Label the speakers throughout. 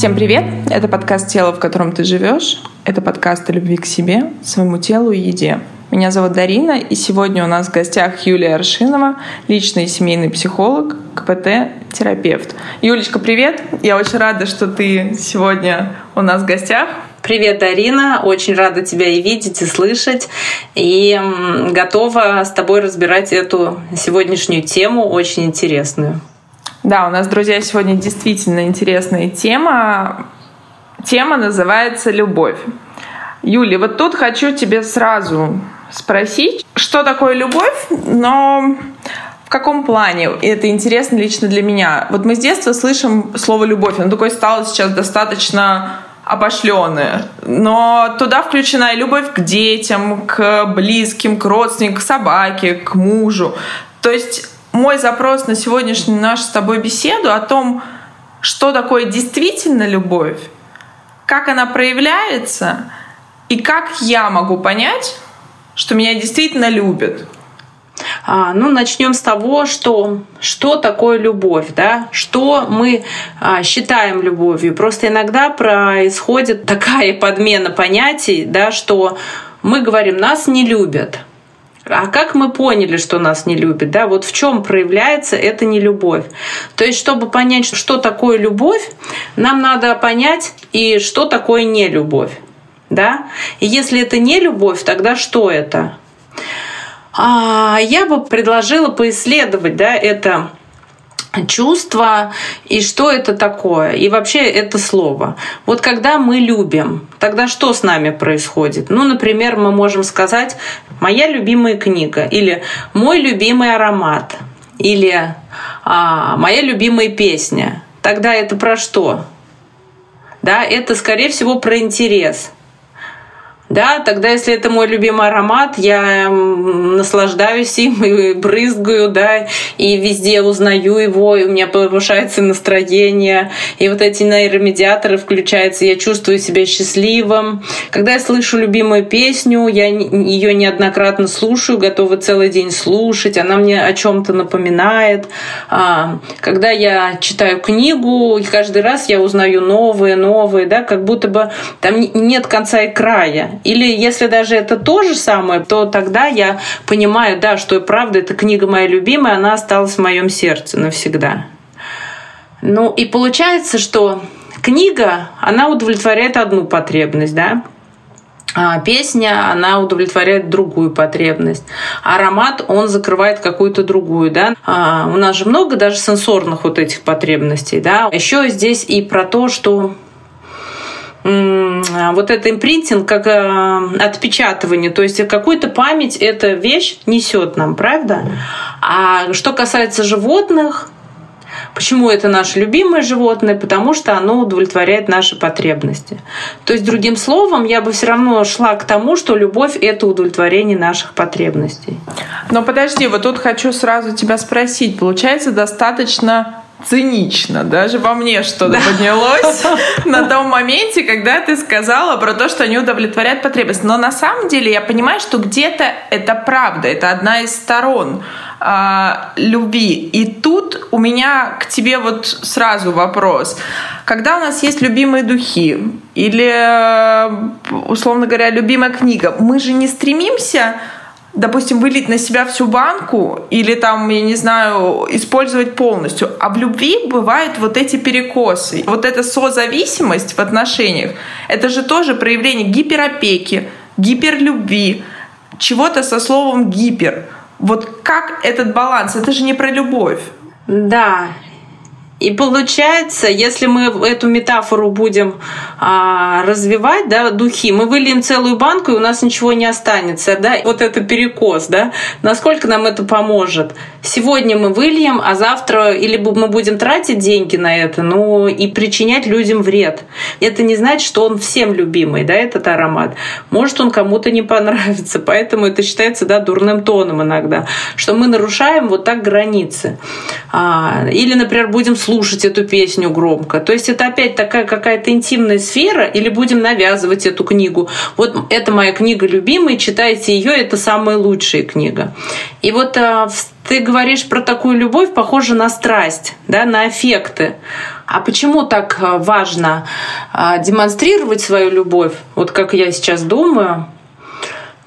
Speaker 1: Всем привет! Это подкаст «Тело, в котором ты живешь». Это подкаст о любви к себе, своему телу и еде. Меня зовут Дарина, и сегодня у нас в гостях Юлия Аршинова, личный и семейный психолог, КПТ-терапевт. Юлечка, привет! Я очень рада, что ты сегодня у нас в гостях.
Speaker 2: Привет, Дарина. Очень рада тебя и видеть, и слышать. И готова с тобой разбирать эту сегодняшнюю тему, очень интересную.
Speaker 1: Да, у нас, друзья, сегодня действительно интересная тема. Тема называется «Любовь». Юля, вот тут хочу тебе сразу спросить, что такое любовь, но в каком плане? И это интересно лично для меня. Вот мы с детства слышим слово «любовь», оно такое стало сейчас достаточно опошленное. Но туда включена и любовь к детям, к близким, к родственникам, к собаке, к мужу. То есть мой запрос на сегодняшнюю нашу с тобой беседу о том, что такое действительно любовь, как она проявляется и как я могу понять, что меня действительно любят.
Speaker 2: А, ну, начнем с того, что, что такое любовь, да? что мы а, считаем любовью. Просто иногда происходит такая подмена понятий, да, что мы говорим, нас не любят. А как мы поняли, что нас не любят? Да? Вот в чем проявляется эта нелюбовь? То есть, чтобы понять, что такое любовь, нам надо понять и что такое нелюбовь. Да? И если это не любовь, тогда что это? А, я бы предложила поисследовать да, это чувство и что это такое, и вообще это слово. Вот когда мы любим, тогда что с нами происходит? Ну, например, мы можем сказать «моя любимая книга» или «мой любимый аромат» или а, «моя любимая песня». Тогда это про что? Да, это, скорее всего, про интерес – да, тогда, если это мой любимый аромат, я наслаждаюсь им и брызгаю, да, и везде узнаю его, и у меня повышается настроение, и вот эти нейромедиаторы включаются, я чувствую себя счастливым. Когда я слышу любимую песню, я ее неоднократно слушаю, готова целый день слушать, она мне о чем-то напоминает. А, когда я читаю книгу, и каждый раз я узнаю новые, новые, да, как будто бы там нет конца и края. Или если даже это то же самое, то тогда я понимаю, да, что и правда эта книга моя любимая, она осталась в моем сердце навсегда. Ну и получается, что книга, она удовлетворяет одну потребность, да, а песня, она удовлетворяет другую потребность. Аромат, он закрывает какую-то другую, да. А у нас же много даже сенсорных вот этих потребностей, да. Еще здесь и про то, что вот это импринтинг как э, отпечатывание, то есть какую-то память эта вещь несет нам, правда? А что касается животных, Почему это наше любимое животное? Потому что оно удовлетворяет наши потребности. То есть, другим словом, я бы все равно шла к тому, что любовь — это удовлетворение наших потребностей.
Speaker 1: Но подожди, вот тут хочу сразу тебя спросить. Получается, достаточно цинично. Даже во мне что-то да. поднялось на том моменте, когда ты сказала про то, что они удовлетворяют потребность. Но на самом деле я понимаю, что где-то это правда, это одна из сторон э, любви. И тут у меня к тебе вот сразу вопрос. Когда у нас есть любимые духи или, условно говоря, любимая книга, мы же не стремимся допустим, вылить на себя всю банку или там, я не знаю, использовать полностью. А в любви бывают вот эти перекосы. Вот эта созависимость в отношениях, это же тоже проявление гиперопеки, гиперлюбви, чего-то со словом гипер. Вот как этот баланс? Это же не про любовь.
Speaker 2: Да, и получается, если мы эту метафору будем а, развивать, да, духи, мы выльем целую банку, и у нас ничего не останется, да, вот это перекос, да, насколько нам это поможет? Сегодня мы выльем, а завтра или мы будем тратить деньги на это, ну и причинять людям вред. Это не значит, что он всем любимый, да, этот аромат. Может, он кому-то не понравится, поэтому это считается, да, дурным тоном иногда, что мы нарушаем вот так границы. А, или, например, будем слушать слушать эту песню громко. То есть это опять такая какая-то интимная сфера, или будем навязывать эту книгу. Вот это моя книга любимая, читайте ее, это самая лучшая книга. И вот а, ты говоришь про такую любовь, похожую на страсть, да, на аффекты. А почему так э, важно а, демонстрировать свою любовь? Вот как я сейчас думаю,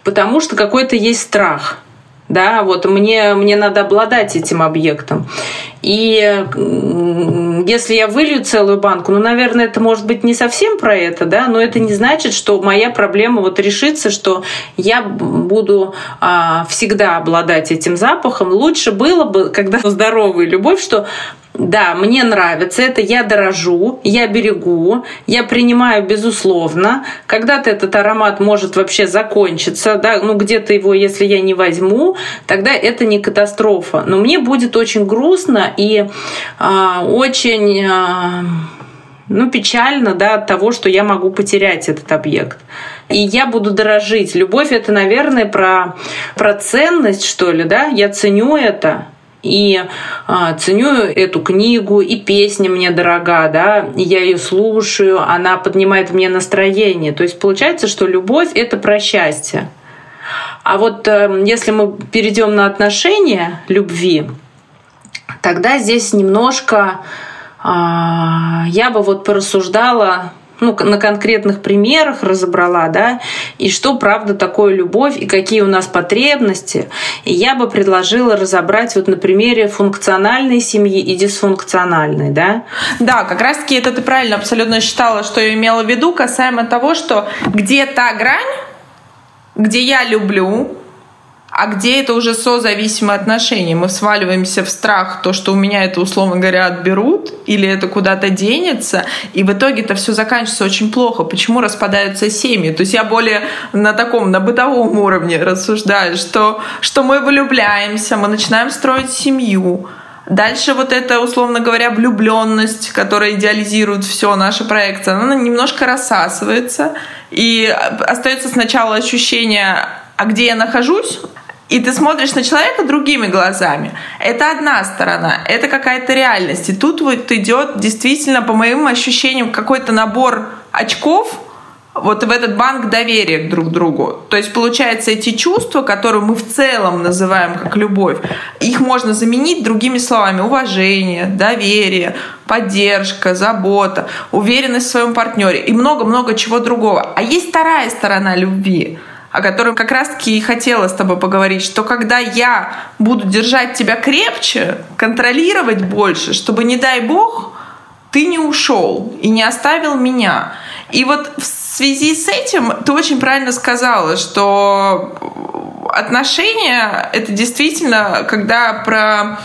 Speaker 2: потому что какой-то есть страх. Да, вот мне, мне надо обладать этим объектом. И если я вылью целую банку, ну, наверное, это может быть не совсем про это, да, но это не значит, что моя проблема вот решится, что я буду а, всегда обладать этим запахом. Лучше было бы, когда здоровая любовь, что да, мне нравится это, я дорожу, я берегу, я принимаю безусловно. Когда-то этот аромат может вообще закончиться, да, ну где-то его, если я не возьму, тогда это не катастрофа. Но мне будет очень грустно и а, очень а, ну, печально да, от того, что я могу потерять этот объект. И я буду дорожить. Любовь это, наверное, про, про ценность, что ли, да? Я ценю это и а, ценю эту книгу, и песня мне дорога, да, я ее слушаю, она поднимает мне настроение. То есть получается, что любовь — это про счастье. А вот э, если мы перейдем на отношения любви, тогда здесь немножко э, я бы вот порассуждала ну, на конкретных примерах разобрала, да, и что, правда, такое любовь, и какие у нас потребности. И я бы предложила разобрать вот на примере функциональной семьи и дисфункциональной, да.
Speaker 1: Да, как раз-таки это ты правильно абсолютно считала, что я имела в виду, касаемо того, что где та грань, где я люблю, а где это уже созависимые отношения? Мы сваливаемся в страх, то, что у меня это, условно говоря, отберут, или это куда-то денется, и в итоге это все заканчивается очень плохо. Почему распадаются семьи? То есть я более на таком, на бытовом уровне рассуждаю, что, что мы влюбляемся, мы начинаем строить семью, Дальше вот эта, условно говоря, влюбленность, которая идеализирует все, наша проекция, она немножко рассасывается. И остается сначала ощущение, а где я нахожусь, и ты смотришь на человека другими глазами. Это одна сторона, это какая-то реальность. И тут вот идет действительно, по моим ощущениям, какой-то набор очков, вот в этот банк доверия друг к другу. То есть, получается, эти чувства, которые мы в целом называем как любовь, их можно заменить другими словами. Уважение, доверие, поддержка, забота, уверенность в своем партнере и много-много чего другого. А есть вторая сторона любви — о котором как раз-таки и хотела с тобой поговорить, что когда я буду держать тебя крепче, контролировать больше, чтобы, не дай бог, ты не ушел и не оставил меня. И вот в связи с этим ты очень правильно сказала, что отношения — это действительно, когда про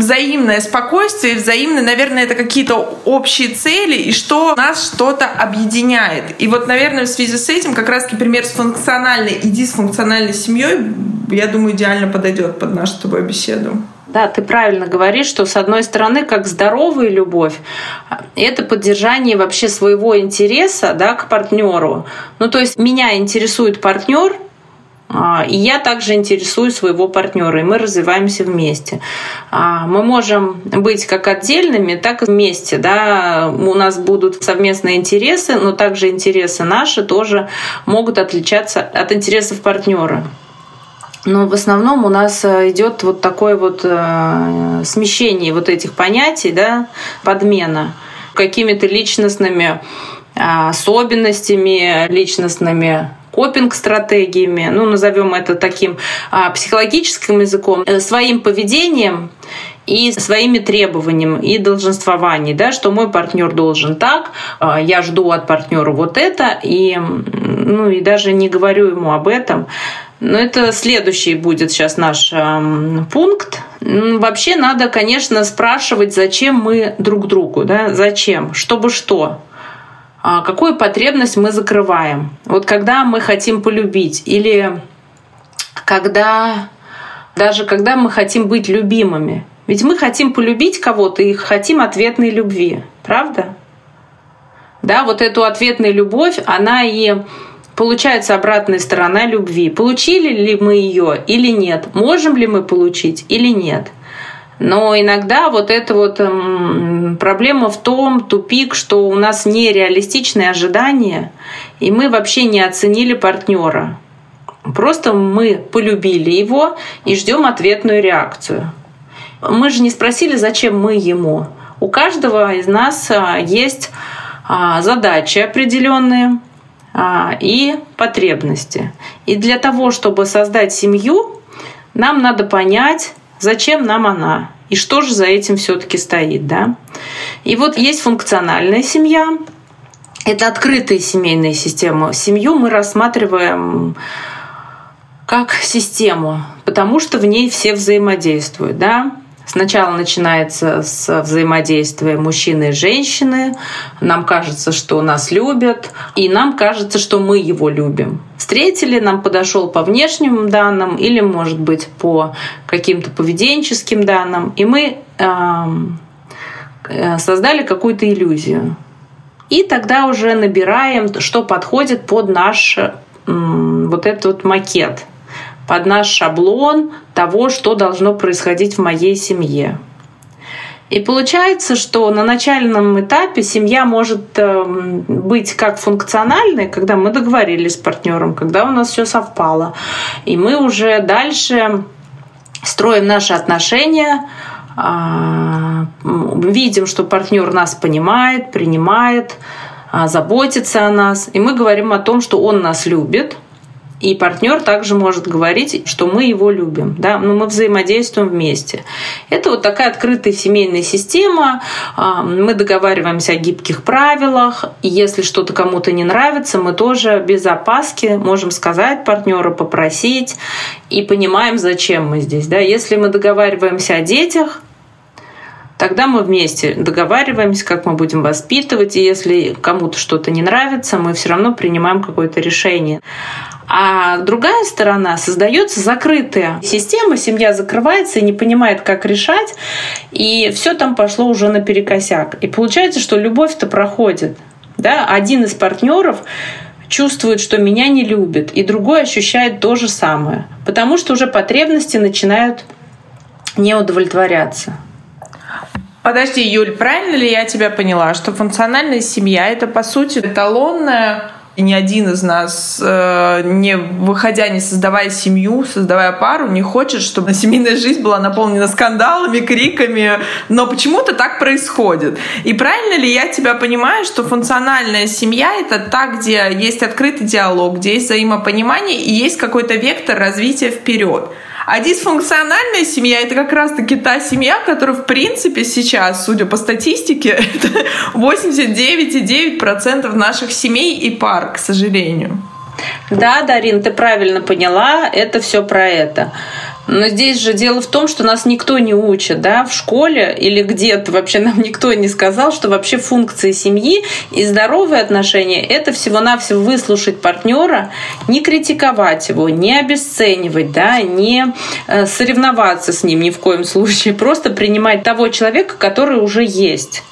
Speaker 1: взаимное спокойствие, взаимное, наверное, это какие-то общие цели, и что нас что-то объединяет. И вот, наверное, в связи с этим как раз-таки пример с функциональной и дисфункциональной семьей, я думаю, идеально подойдет под нашу с тобой беседу.
Speaker 2: Да, ты правильно говоришь, что с одной стороны, как здоровая любовь, это поддержание вообще своего интереса да, к партнеру. Ну, то есть меня интересует партнер, и я также интересую своего партнера, и мы развиваемся вместе. А, мы можем быть как отдельными, так и вместе. Да? У нас будут совместные интересы, но также интересы наши тоже могут отличаться от интересов партнера. Но в основном у нас э, идет вот такое вот э, смещение вот этих понятий, да, подмена какими-то личностными а, особенностями, личностными копинг-стратегиями, ну, назовем это таким а, психологическим языком, э, своим поведением и своими требованиями и долженствованием, да, что мой партнер должен так, а, я жду от партнера вот это, и, ну, и даже не говорю ему об этом. Но это следующий будет сейчас наш э, пункт. Вообще надо, конечно, спрашивать, зачем мы друг другу, да, зачем, чтобы что. А, какую потребность мы закрываем. Вот когда мы хотим полюбить или когда даже когда мы хотим быть любимыми. Ведь мы хотим полюбить кого-то и хотим ответной любви, правда? Да, вот эту ответную любовь, она и получается обратная сторона любви. Получили ли мы ее или нет? Можем ли мы получить или нет? Но иногда вот эта вот эм, проблема в том, тупик, что у нас нереалистичные ожидания, и мы вообще не оценили партнера. Просто мы полюбили его и ждем ответную реакцию. Мы же не спросили, зачем мы ему. У каждого из нас а, есть а, задачи определенные а, и потребности. И для того, чтобы создать семью, нам надо понять, зачем нам она и что же за этим все-таки стоит. Да? И вот есть функциональная семья, это открытая семейная система. Семью мы рассматриваем как систему, потому что в ней все взаимодействуют. Да? Сначала начинается с взаимодействия мужчины и женщины. Нам кажется, что нас любят, и нам кажется, что мы его любим. Встретили, нам подошел по внешним данным или, может быть, по каким-то поведенческим данным, и мы эм, э, создали какую-то иллюзию. И тогда уже набираем, что подходит под наш вот этот вот макет под наш шаблон того, что должно происходить в моей семье. И получается, что на начальном этапе семья может эм, быть как функциональной, когда мы договорились с партнером, когда у нас все совпало. И мы уже дальше строим наши отношения, а, видим, что партнер нас понимает, принимает, а, заботится о нас. И мы говорим о том, что он нас любит – и партнер также может говорить, что мы его любим, да, но мы взаимодействуем вместе. Это вот такая открытая семейная система. А, мы договариваемся о гибких правилах. Если что-то кому-то не нравится, мы тоже без опаски можем сказать партнеру, попросить и понимаем, зачем мы здесь. Да. Если мы договариваемся о детях, тогда мы вместе договариваемся, как мы будем воспитывать, и если кому-то что-то не нравится, мы все равно принимаем какое-то решение. А другая сторона создается закрытая система, семья закрывается и не понимает, как решать, и все там пошло уже наперекосяк. И получается, что любовь-то проходит. Да? Один из партнеров чувствует, что меня не любит, и другой ощущает то же самое, потому что уже потребности начинают не удовлетворяться.
Speaker 1: Подожди, Юль, правильно ли я тебя поняла, что функциональная семья это по сути эталонная и ни один из нас, э, не выходя, не создавая семью, создавая пару, не хочет, чтобы семейная жизнь была наполнена скандалами, криками, но почему-то так происходит. И правильно ли я тебя понимаю, что функциональная семья — это та, где есть открытый диалог, где есть взаимопонимание и есть какой-то вектор развития вперед? А дисфункциональная семья — это как раз-таки та семья, которая, в принципе, сейчас, судя по статистике, это 89,9% наших семей и пар, к сожалению.
Speaker 2: Да, Дарин, ты правильно поняла, это все про это. Но здесь же дело в том, что нас никто не учит, да, в школе или где-то вообще нам никто не сказал, что вообще функции семьи и здоровые отношения – это всего-навсего выслушать партнера, не критиковать его, не обесценивать, да, не э, соревноваться с ним ни в коем случае, просто принимать того человека, который уже есть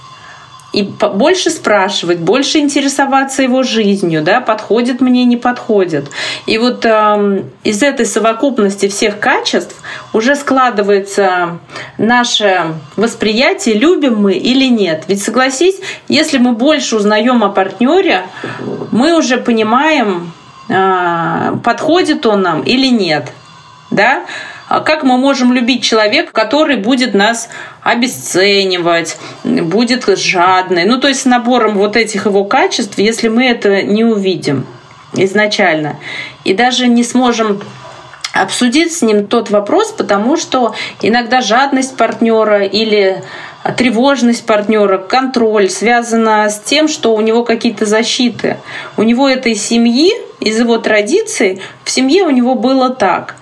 Speaker 2: и больше спрашивать, больше интересоваться его жизнью, да, подходит мне, не подходит. И вот э, из этой совокупности всех качеств уже складывается наше восприятие, любим мы или нет. Ведь согласись, если мы больше узнаем о партнере, мы уже понимаем, э, подходит он нам или нет. Да? А как мы можем любить человека, который будет нас обесценивать, будет жадный. Ну, то есть с набором вот этих его качеств, если мы это не увидим изначально. И даже не сможем обсудить с ним тот вопрос, потому что иногда жадность партнера или тревожность партнера, контроль связана с тем, что у него какие-то защиты. У него этой семьи, из его традиций, в семье у него было так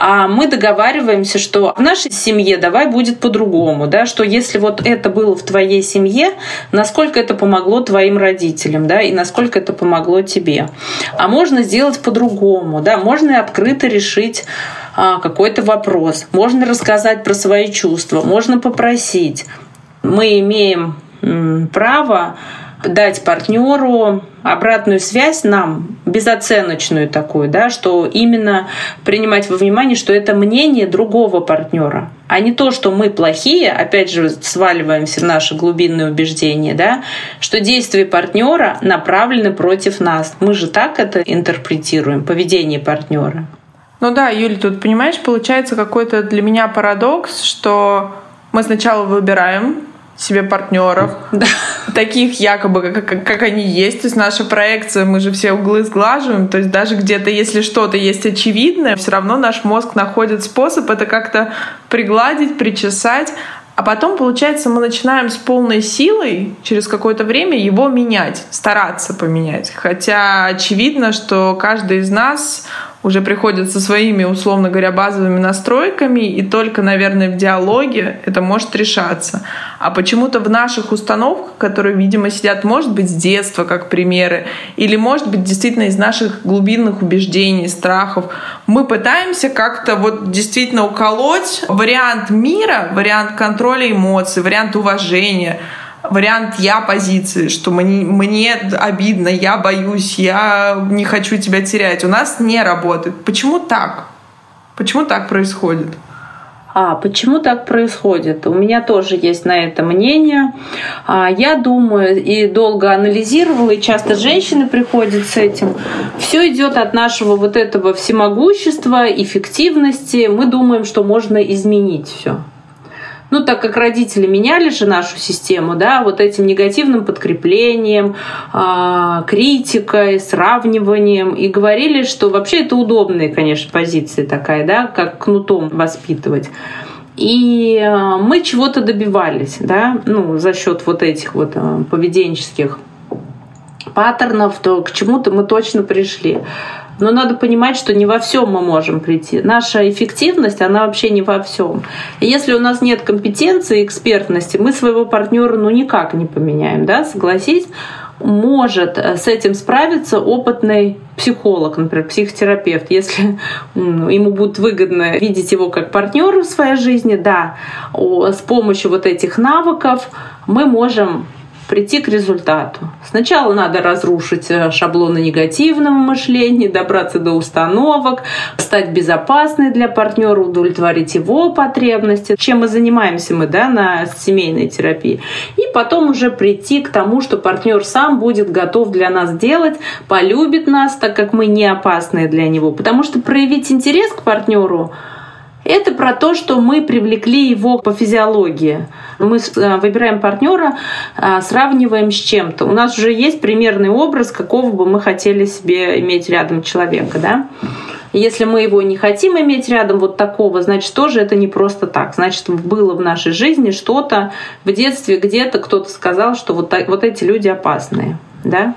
Speaker 2: а мы договариваемся, что в нашей семье давай будет по-другому, да, что если вот это было в твоей семье, насколько это помогло твоим родителям, да, и насколько это помогло тебе. А можно сделать по-другому, да, можно и открыто решить а, какой-то вопрос, можно рассказать про свои чувства, можно попросить. Мы имеем право дать партнеру обратную связь нам, безоценочную такую, да, что именно принимать во внимание, что это мнение другого партнера, а не то, что мы плохие, опять же, сваливаемся в наши глубинные убеждения, да, что действия партнера направлены против нас. Мы же так это интерпретируем, поведение партнера.
Speaker 1: Ну да, Юль, тут, понимаешь, получается какой-то для меня парадокс, что мы сначала выбираем себе партнеров, да. таких якобы, как, как они есть. То есть наша проекция, мы же все углы сглаживаем. То есть даже где-то, если что-то есть очевидное, все равно наш мозг находит способ это как-то пригладить, причесать. А потом, получается, мы начинаем с полной силой через какое-то время его менять, стараться поменять. Хотя очевидно, что каждый из нас уже приходит со своими, условно говоря, базовыми настройками, и только, наверное, в диалоге это может решаться. А почему-то в наших установках, которые, видимо, сидят, может быть, с детства, как примеры, или, может быть, действительно из наших глубинных убеждений, страхов, мы пытаемся как-то вот действительно уколоть вариант мира, вариант контроля эмоций, вариант уважения — вариант я позиции, что мне, мне обидно, я боюсь, я не хочу тебя терять, у нас не работает. Почему так? Почему так происходит?
Speaker 2: А почему так происходит? У меня тоже есть на это мнение. А, я думаю и долго анализировала, и часто женщины приходят с этим. Все идет от нашего вот этого всемогущества, эффективности. Мы думаем, что можно изменить все ну, так как родители меняли же нашу систему, да, вот этим негативным подкреплением, э, критикой, сравниванием, и говорили, что вообще это удобная, конечно, позиция такая, да, как кнутом воспитывать. И э, мы чего-то добивались, да, ну, за счет вот этих вот э, поведенческих паттернов, то к чему-то мы точно пришли. Но надо понимать, что не во всем мы можем прийти. Наша эффективность, она вообще не во всем. И если у нас нет компетенции, экспертности, мы своего партнера ну никак не поменяем, да, согласись может э, с этим справиться опытный психолог, например, психотерапевт, если ему будет выгодно видеть его как партнера в своей жизни, да, с помощью вот этих навыков мы можем прийти к результату. Сначала надо разрушить э, шаблоны негативного мышления, добраться до установок, стать безопасной для партнера, удовлетворить его потребности, чем мы занимаемся мы да, на семейной терапии. И потом уже прийти к тому, что партнер сам будет готов для нас делать, полюбит нас, так как мы не опасные для него. Потому что проявить интерес к партнеру это про то, что мы привлекли его по физиологии. Мы э, выбираем партнера, э, сравниваем с чем-то. У нас уже есть примерный образ, какого бы мы хотели себе иметь рядом человека. Да? Если мы его не хотим иметь рядом вот такого, значит, тоже это не просто так. Значит, было в нашей жизни что-то в детстве где-то кто-то сказал, что вот, так, вот эти люди опасные. Да?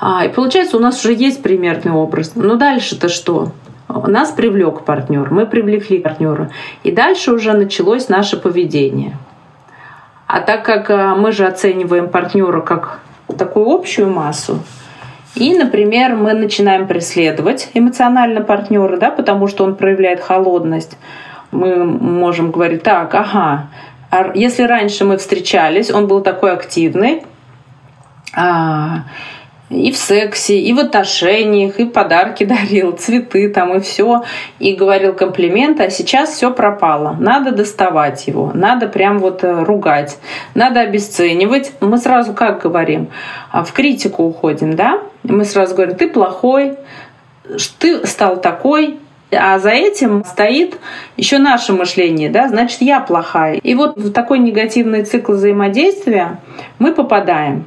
Speaker 2: А, и получается, у нас уже есть примерный образ. Но дальше-то что? Нас привлек партнер, мы привлекли партнера. И дальше уже началось наше поведение. А так как э, мы же оцениваем партнера как такую общую массу, и, например, мы начинаем преследовать эмоционально партнера, да, потому что он проявляет холодность, мы можем говорить, так, ага, а если раньше мы встречались, он был такой активный, а, и в сексе, и в отношениях, и подарки дарил, цветы там, и все, и говорил комплименты, а сейчас все пропало. Надо доставать его, надо прям вот э, ругать, надо обесценивать. Мы сразу как говорим? А в критику уходим, да? Мы сразу говорим, ты плохой, ты стал такой, а за этим стоит еще наше мышление, да, значит, я плохая. И вот в такой негативный цикл взаимодействия мы попадаем.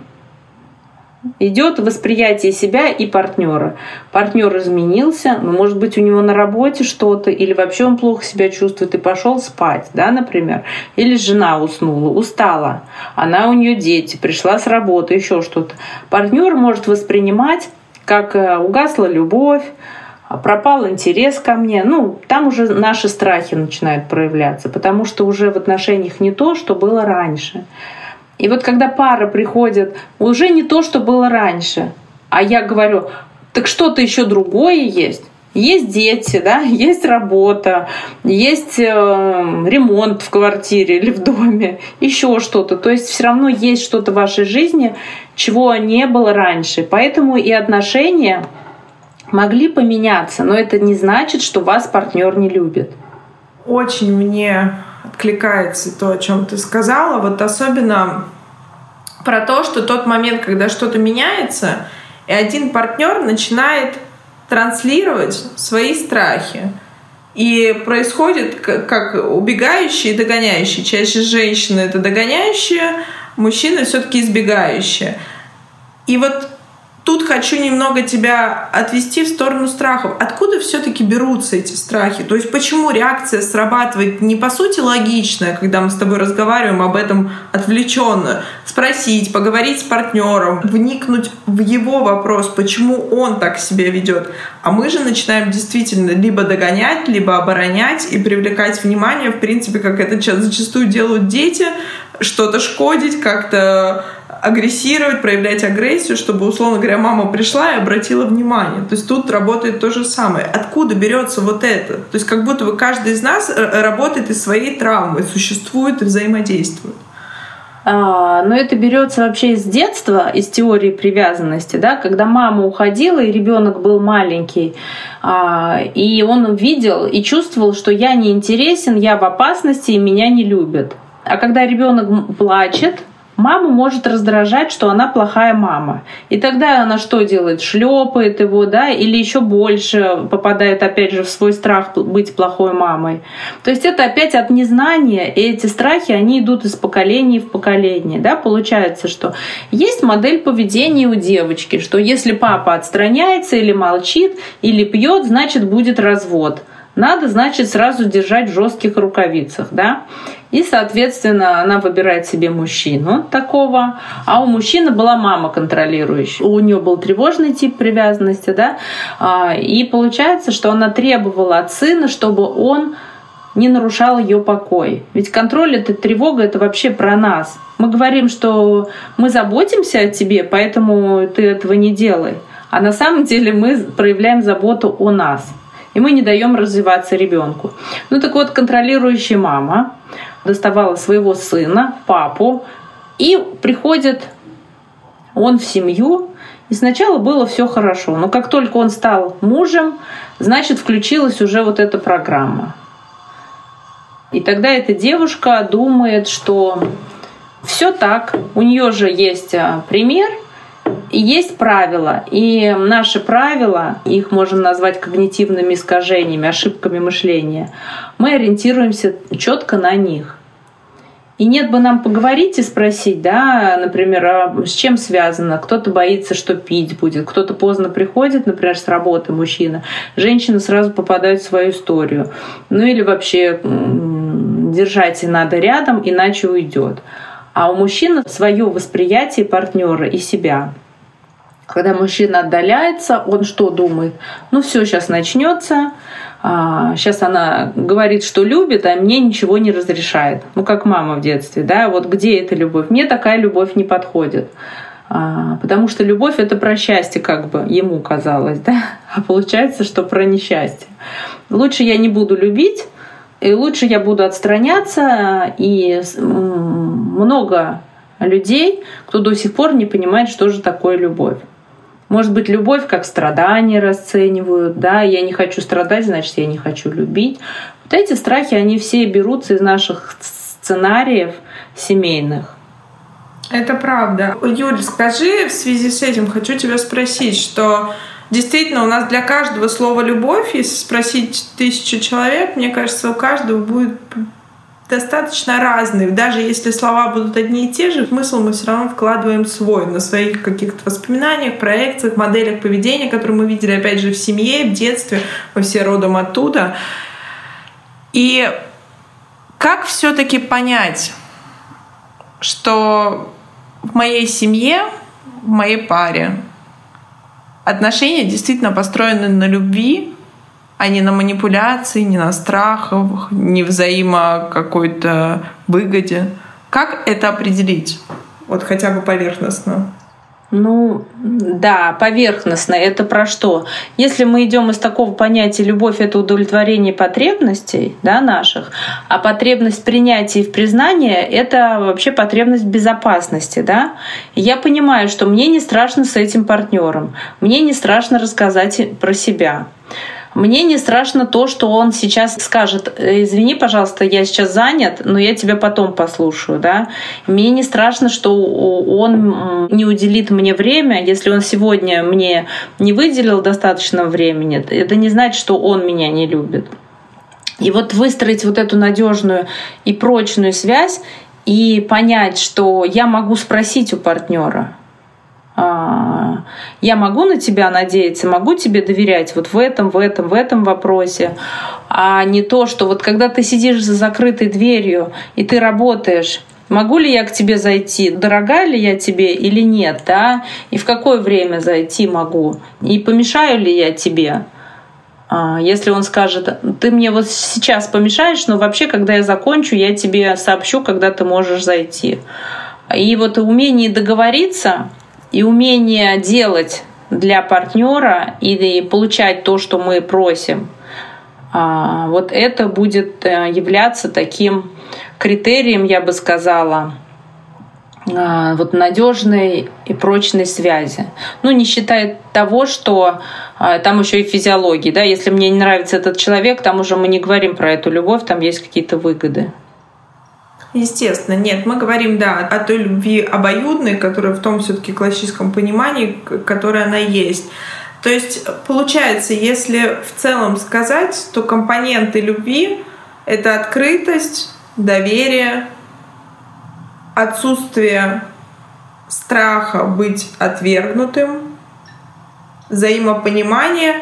Speaker 2: Идет восприятие себя и партнера. Партнер изменился, но может быть у него на работе что-то, или вообще он плохо себя чувствует и пошел спать, да, например. Или жена уснула, устала, она у нее дети, пришла с работы, еще что-то. Партнер может воспринимать, как э, угасла любовь, пропал интерес ко мне. Ну, там уже наши страхи начинают проявляться, потому что уже в отношениях не то, что было раньше. И вот когда пара приходит, уже не то, что было раньше, а я говорю, так что-то еще другое есть. Есть дети, да, есть работа, есть э, ремонт в квартире или в доме, еще что-то. То есть все равно есть что-то в вашей жизни, чего не было раньше. Поэтому и отношения могли поменяться, но это не значит, что вас партнер не любит.
Speaker 1: Очень мне откликается то, о чем ты сказала. Вот особенно про то, что тот момент, когда что-то меняется, и один партнер начинает транслировать свои страхи. И происходит как убегающие и догоняющие. Чаще женщины это догоняющие, мужчины все-таки избегающие. И вот тут хочу немного тебя отвести в сторону страхов. Откуда все-таки берутся эти страхи? То есть почему реакция срабатывает не по сути логичная, когда мы с тобой разговариваем об этом отвлеченно? Спросить, поговорить с партнером, вникнуть в его вопрос, почему он так себя ведет. А мы же начинаем действительно либо догонять, либо оборонять и привлекать внимание, в принципе, как это зачастую делают дети, что-то шкодить, как-то агрессировать, проявлять агрессию, чтобы, условно говоря, мама пришла и обратила внимание. То есть тут работает то же самое. Откуда берется вот это? То есть как будто бы каждый из нас э, работает из своей травмы, существует и взаимодействует.
Speaker 2: А, но это берется вообще из детства, из теории привязанности, да, когда мама уходила и ребенок был маленький, а, и он видел и чувствовал, что я не интересен, я в опасности и меня не любят. А когда ребенок плачет, маму может раздражать, что она плохая мама. И тогда она что делает? Шлепает его, да, или еще больше попадает опять же в свой страх быть плохой мамой. То есть это опять от незнания, и эти страхи, они идут из поколения в поколение. Да? Получается, что есть модель поведения у девочки, что если папа отстраняется или молчит, или пьет, значит будет развод надо, значит, сразу держать в жестких рукавицах, да. И, соответственно, она выбирает себе мужчину такого, а у мужчины была мама контролирующая. У нее был тревожный тип привязанности, да, а, и получается, что она требовала от сына, чтобы он не нарушал ее покой. Ведь контроль это тревога, это вообще про нас. Мы говорим, что мы заботимся о тебе, поэтому ты этого не делай. А на самом деле мы проявляем заботу о нас и мы не даем развиваться ребенку. Ну так вот, контролирующая мама доставала своего сына, папу, и приходит он в семью, и сначала было все хорошо, но как только он стал мужем, значит, включилась уже вот эта программа. И тогда эта девушка думает, что все так, у нее же есть а, пример, есть правила, и наши правила, их можно назвать когнитивными искажениями, ошибками мышления, мы ориентируемся четко на них. И нет бы нам поговорить и спросить, да, например, а с чем связано? Кто-то боится, что пить будет, кто-то поздно приходит, например, с работы мужчина, женщина сразу попадает в свою историю. Ну или вообще держать и надо рядом, иначе уйдет. А у мужчины свое восприятие партнера и себя. Когда мужчина отдаляется, он что думает? Ну все, сейчас начнется. сейчас а, она говорит, что любит, а мне ничего не разрешает. Ну как мама в детстве, да? Вот где эта любовь? Мне такая любовь не подходит. А, потому что любовь это про счастье, как бы ему казалось, да? А получается, что про несчастье. Лучше я не буду любить, и лучше я буду отстраняться, и много людей, кто до сих пор не понимает, что же такое любовь. Может быть, любовь как страдание расценивают, да, я не хочу страдать, значит, я не хочу любить. Вот эти страхи, они все берутся из наших сценариев семейных.
Speaker 1: Это правда. Юль, скажи в связи с этим, хочу тебя спросить, что действительно у нас для каждого слова «любовь», если спросить тысячу человек, мне кажется, у каждого будет достаточно разные. Даже если слова будут одни и те же, смысл мы все равно вкладываем свой, на своих каких-то воспоминаниях, проекциях, моделях поведения, которые мы видели, опять же, в семье, в детстве, мы все родом оттуда. И как все-таки понять, что в моей семье, в моей паре отношения действительно построены на любви, а не на манипуляции, не на страхах, не взаимо какой-то выгоде. Как это определить? Вот хотя бы поверхностно.
Speaker 2: Ну, да, поверхностно. Это про что? Если мы идем из такого понятия любовь это удовлетворение потребностей да, наших, а потребность принятия и в признании это вообще потребность безопасности. Да? я понимаю, что мне не страшно с этим партнером, мне не страшно рассказать про себя. Мне не страшно то, что он сейчас скажет, «Э, извини, пожалуйста, я сейчас занят, но я тебя потом послушаю, да. Мне не страшно, что он не уделит мне время, если он сегодня мне не выделил достаточно времени, это не значит, что он меня не любит. И вот выстроить вот эту надежную и прочную связь и понять, что я могу спросить у партнера, я могу на тебя надеяться, могу тебе доверять вот в этом, в этом, в этом вопросе, а не то, что вот когда ты сидишь за закрытой дверью и ты работаешь, могу ли я к тебе зайти, дорога ли я тебе или нет, да, и в какое время зайти могу, и помешаю ли я тебе. А, если он скажет, ты мне вот сейчас помешаешь, но вообще, когда я закончу, я тебе сообщу, когда ты можешь зайти. И вот умение договориться и умение делать для партнера и получать то, что мы просим, а, вот это будет э, являться таким критерием, я бы сказала, а, вот надежной и прочной связи. Ну, не считая того, что а, там еще и физиологии, да, если мне не нравится этот человек, там уже мы не говорим про эту любовь, там есть какие-то выгоды.
Speaker 1: Естественно, нет, мы говорим, да, о той любви обоюдной, которая в том все-таки классическом понимании, которая она есть. То есть, получается, если в целом сказать, то компоненты любви — это открытость, доверие, отсутствие страха быть отвергнутым, взаимопонимание,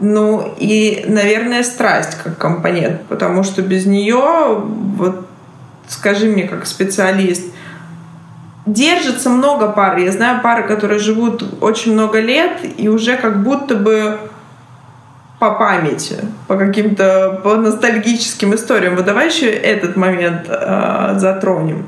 Speaker 1: ну и, наверное, страсть как компонент, потому что без нее вот скажи мне как специалист, держится много пар. Я знаю пары, которые живут очень много лет и уже как будто бы по памяти, по каким-то по ностальгическим историям. Вот давай еще этот момент э, затронем.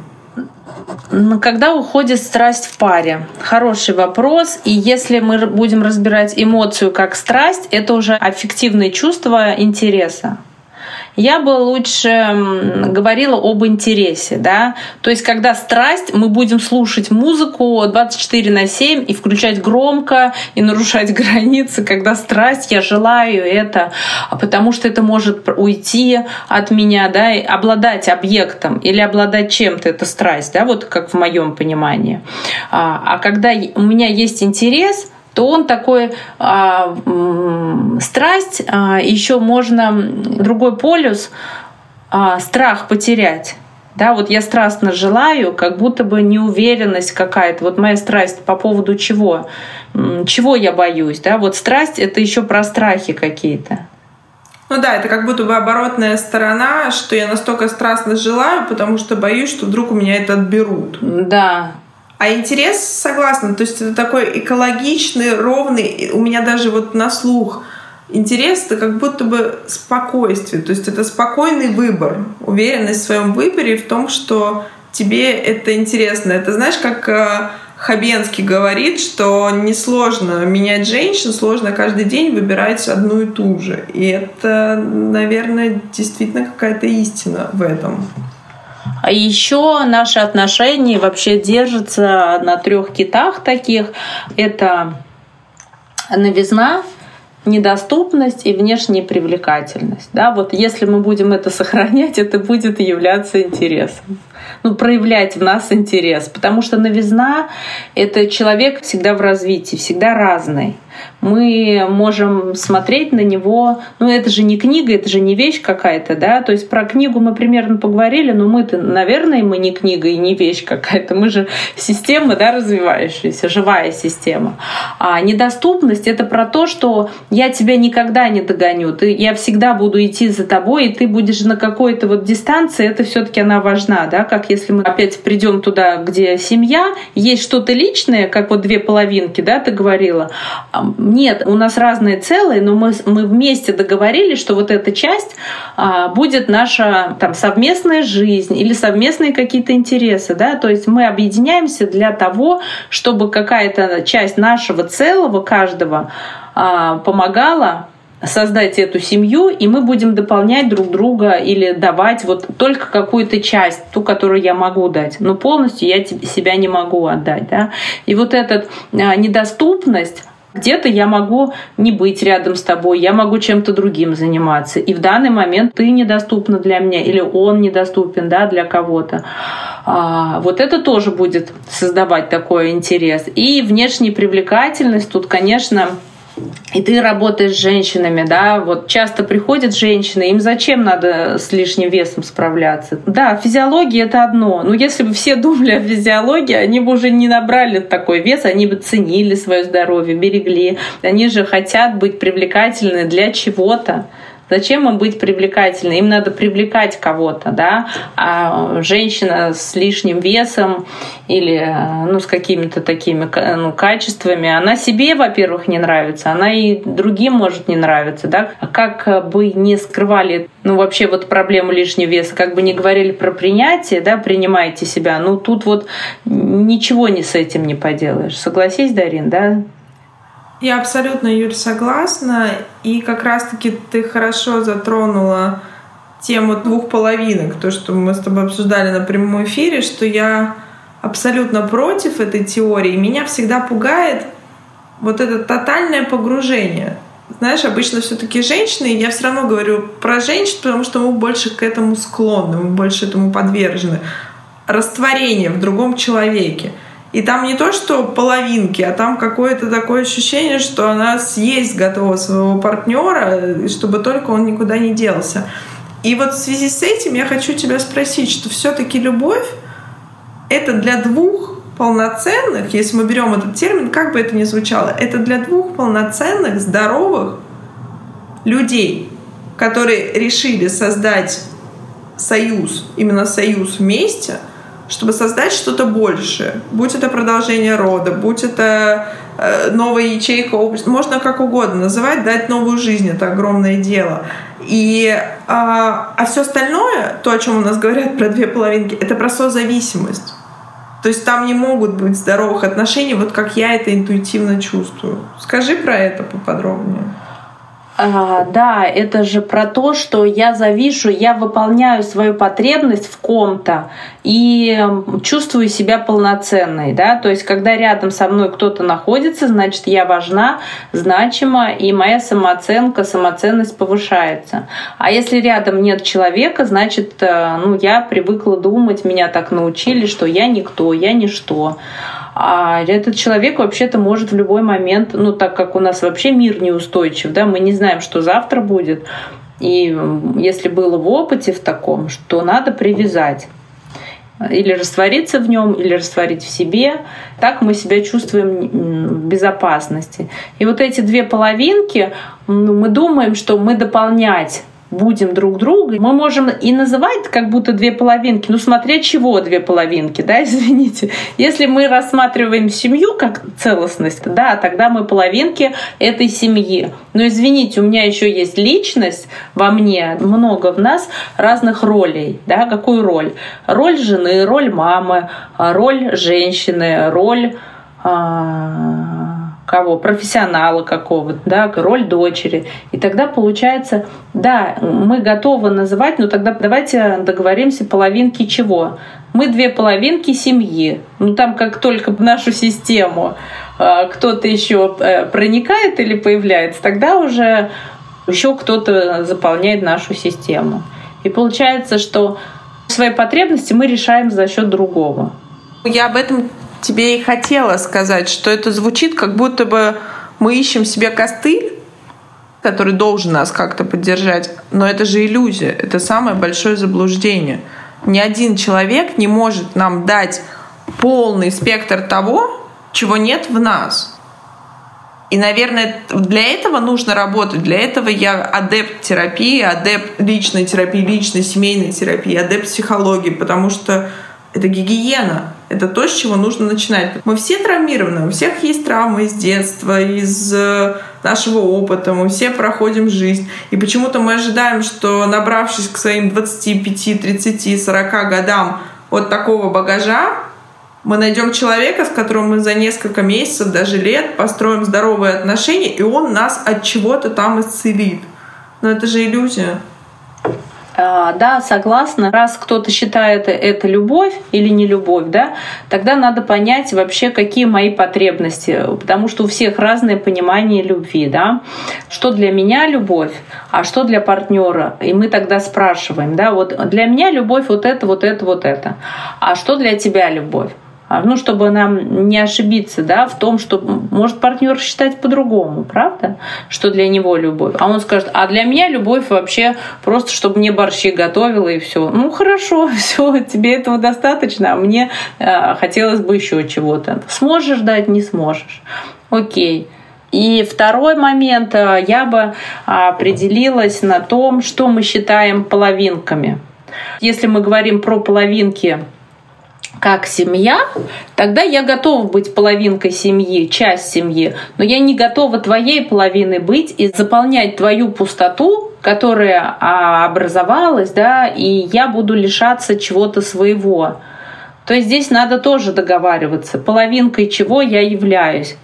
Speaker 2: Когда уходит страсть в паре? Хороший вопрос. И если мы будем разбирать эмоцию как страсть, это уже аффективные чувства интереса я бы лучше говорила об интересе, да, то есть когда страсть, мы будем слушать музыку 24 на 7 и включать громко и нарушать границы, когда страсть, я желаю это, потому что это может уйти от меня, да, и обладать объектом или обладать чем-то, это страсть, да, вот как в моем понимании. А, а когда у меня есть интерес, то он такой а, страсть, а, еще можно другой полюс, а, страх потерять. Да, вот я страстно желаю, как будто бы неуверенность какая-то. Вот моя страсть по поводу чего? Чего я боюсь? Да, вот страсть это еще про страхи какие-то.
Speaker 1: Ну да, это как будто бы оборотная сторона, что я настолько страстно желаю, потому что боюсь, что вдруг у меня это отберут.
Speaker 2: Да,
Speaker 1: а интерес, согласна, то есть это такой экологичный, ровный, у меня даже вот на слух интерес это как будто бы спокойствие, то есть это спокойный выбор, уверенность в своем выборе в том, что тебе это интересно. Это знаешь, как э, Хабенский говорит, что несложно менять женщин, сложно каждый день выбирать одну и ту же. И это, наверное, действительно какая-то истина в этом.
Speaker 2: А еще наши отношения вообще держатся на трех китах таких. Это новизна, недоступность и внешняя привлекательность. Да, вот если мы будем это сохранять, это будет являться интересом. Ну, проявлять в нас интерес. Потому что новизна — это человек всегда в развитии, всегда разный мы можем смотреть на него. Ну, это же не книга, это же не вещь какая-то, да. То есть про книгу мы примерно поговорили, но мы-то, наверное, мы не книга и не вещь какая-то. Мы же система, да, развивающаяся, живая система. А недоступность — это про то, что я тебя никогда не догоню. Ты, я всегда буду идти за тобой, и ты будешь на какой-то вот дистанции. Это все таки она важна, да, как если мы опять придем туда, где семья, есть что-то личное, как вот две половинки, да, ты говорила, нет, у нас разные целые, но мы, мы вместе договорились, что вот эта часть а, будет наша там, совместная жизнь или совместные какие-то интересы. Да? То есть мы объединяемся для того, чтобы какая-то часть нашего целого, каждого, а, помогала создать эту семью, и мы будем дополнять друг друга или давать вот только какую-то часть, ту, которую я могу дать. Но полностью я себя не могу отдать. Да? И вот эта недоступность, где-то я могу не быть рядом с тобой, я могу чем-то другим заниматься. И в данный момент ты недоступна для меня или он недоступен да, для кого-то. А, вот это тоже будет создавать такой интерес. И внешняя привлекательность тут, конечно, и ты работаешь с женщинами, да, вот часто приходят женщины, им зачем надо с лишним весом справляться? Да, физиология это одно, но если бы все думали о физиологии, они бы уже не набрали такой вес, они бы ценили свое здоровье, берегли. Они же хотят быть привлекательны для чего-то. Зачем им быть привлекательной? Им надо привлекать кого-то, да? А женщина с лишним весом или ну, с какими-то такими ну, качествами, она себе, во-первых, не нравится, она и другим может не нравиться, да? А как бы не скрывали, ну, вообще вот проблему лишнего веса, как бы не говорили про принятие, да, принимайте себя, ну, тут вот ничего не с этим не поделаешь. Согласись, Дарин, да?
Speaker 1: Я абсолютно, Юль, согласна. И как раз-таки ты хорошо затронула тему двух половинок, то, что мы с тобой обсуждали на прямом эфире, что я абсолютно против этой теории. Меня всегда пугает вот это тотальное погружение. Знаешь, обычно все-таки женщины, я все равно говорю про женщин, потому что мы больше к этому склонны, мы больше этому подвержены. Растворение в другом человеке. И там не то, что половинки, а там какое-то такое ощущение, что она съесть готова своего партнера, чтобы только он никуда не делся. И вот в связи с этим я хочу тебя спросить, что все-таки любовь это для двух полноценных, если мы берем этот термин, как бы это ни звучало, это для двух полноценных, здоровых людей, которые решили создать союз, именно союз вместе – чтобы создать что-то большее. Будь это продолжение рода, будь это э, новая ячейка общества, можно как угодно называть, дать новую жизнь, это огромное дело. И, а, а все остальное, то, о чем у нас говорят про две половинки, это про созависимость. То есть там не могут быть здоровых отношений, вот как я это интуитивно чувствую. Скажи про это поподробнее.
Speaker 2: А, да, это же про то, что я завишу, я выполняю свою потребность в ком-то и чувствую себя полноценной, да, то есть когда рядом со мной кто-то находится, значит я важна, значима, и моя самооценка, самоценность повышается. А если рядом нет человека, значит, э, ну, я привыкла думать, меня так научили, что я никто, я ничто. А этот человек вообще-то может в любой момент, ну так как у нас вообще мир неустойчив, да, мы не знаем, что завтра будет. И если было в опыте в таком, что надо привязать или раствориться в нем, или растворить в себе. Так мы себя чувствуем в безопасности. И вот эти две половинки, ну, мы думаем, что мы дополнять будем друг друга. Мы можем и называть как будто две половинки, ну смотря чего две половинки, да, извините. Если мы рассматриваем семью как целостность, да, тогда мы половинки этой семьи. Но извините, у меня еще есть личность во мне, много в нас разных ролей, да, какую роль? Роль жены, роль мамы, роль женщины, роль а, кого, профессионала какого-то, да, роль дочери. И тогда получается, да, мы готовы называть, но тогда давайте договоримся половинки чего. Мы две половинки семьи. Ну там как только в нашу систему э, кто-то еще э, проникает или появляется, тогда уже еще кто-то заполняет нашу систему. И получается, что свои потребности мы решаем за счет другого.
Speaker 1: Я об этом тебе и хотела сказать, что это звучит, как будто бы мы ищем себе костыль, который должен нас как-то поддержать, но это же иллюзия, это самое большое заблуждение. Ни один человек не может нам дать полный спектр того, чего нет в нас. И, наверное, для этого нужно работать. Для этого я адепт терапии, адепт личной терапии, личной семейной терапии, адепт психологии, потому что это гигиена. Это то, с чего нужно начинать. Мы все травмированы, у всех есть травмы из детства, из э, нашего опыта, мы все проходим жизнь. И почему-то мы ожидаем, что набравшись к своим 25, 30, 40 годам вот такого багажа, мы найдем человека, с которым мы за несколько месяцев, даже лет построим здоровые отношения, и он нас от чего-то там исцелит. Но это же иллюзия.
Speaker 2: А, да, согласна. Раз кто-то считает это любовь или не любовь, да, тогда надо понять вообще, какие мои потребности, потому что у всех разное понимание любви, да. Что для меня любовь, а что для партнера? И мы тогда спрашиваем, да, вот для меня любовь вот это, вот это, вот это. А что для тебя любовь? А, ну, чтобы нам не ошибиться, да, в том, что может партнер считать по-другому, правда, что для него любовь. А он скажет, а для меня любовь вообще просто, чтобы мне борщи готовила и все. Ну, хорошо, все, тебе этого достаточно, а мне э, хотелось бы еще чего-то. Сможешь дать, не сможешь. Окей. И второй момент, э, я бы определилась на том, что мы считаем половинками. Если мы говорим про половинки как семья, тогда я готова быть половинкой семьи, часть семьи, но я не готова твоей половиной быть и заполнять твою пустоту, которая а, образовалась, да, и я буду лишаться чего-то своего. То есть здесь надо тоже договариваться, половинкой чего я являюсь.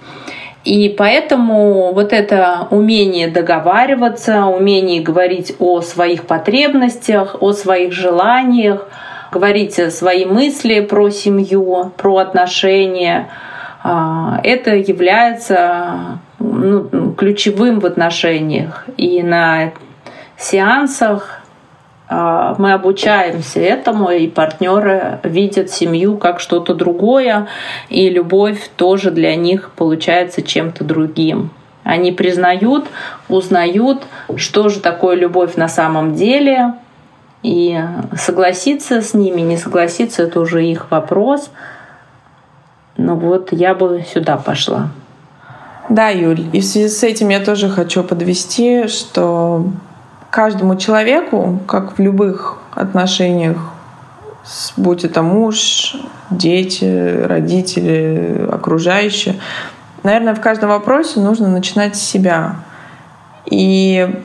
Speaker 2: И поэтому вот это умение договариваться, умение говорить о своих потребностях, о своих желаниях, говорить свои мысли про семью, про отношения, а, это является ну, ключевым в отношениях. И на сеансах а, мы обучаемся этому, и партнеры видят семью как что-то другое, и любовь тоже для них получается чем-то другим. Они признают, узнают, что же такое любовь на самом деле, и согласиться с ними, не согласиться, это уже их вопрос. Но вот я бы сюда пошла.
Speaker 1: Да, Юль, и в связи с этим я тоже хочу подвести, что каждому человеку, как в любых отношениях, будь это муж, дети, родители, окружающие, наверное, в каждом вопросе нужно начинать с себя. И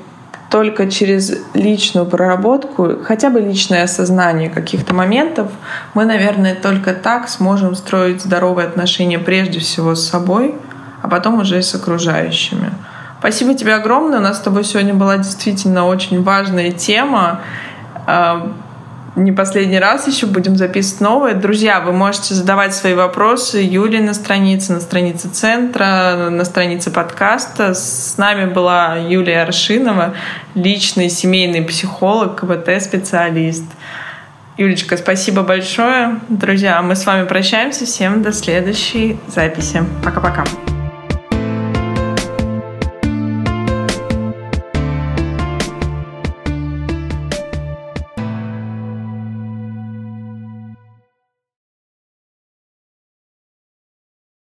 Speaker 1: только через личную проработку, хотя бы личное осознание каких-то моментов, мы, наверное, только так сможем строить здоровые отношения прежде всего с собой, а потом уже и с окружающими. Спасибо тебе огромное. У нас с тобой сегодня была действительно очень важная тема. Не последний раз еще будем записывать новые. Друзья, вы можете задавать свои вопросы Юле на странице, на странице центра, на странице подкаста. С нами была Юлия Аршинова, личный семейный психолог, КВТ-специалист. Юлечка, спасибо большое. Друзья, мы с вами прощаемся. Всем до следующей записи. Пока-пока.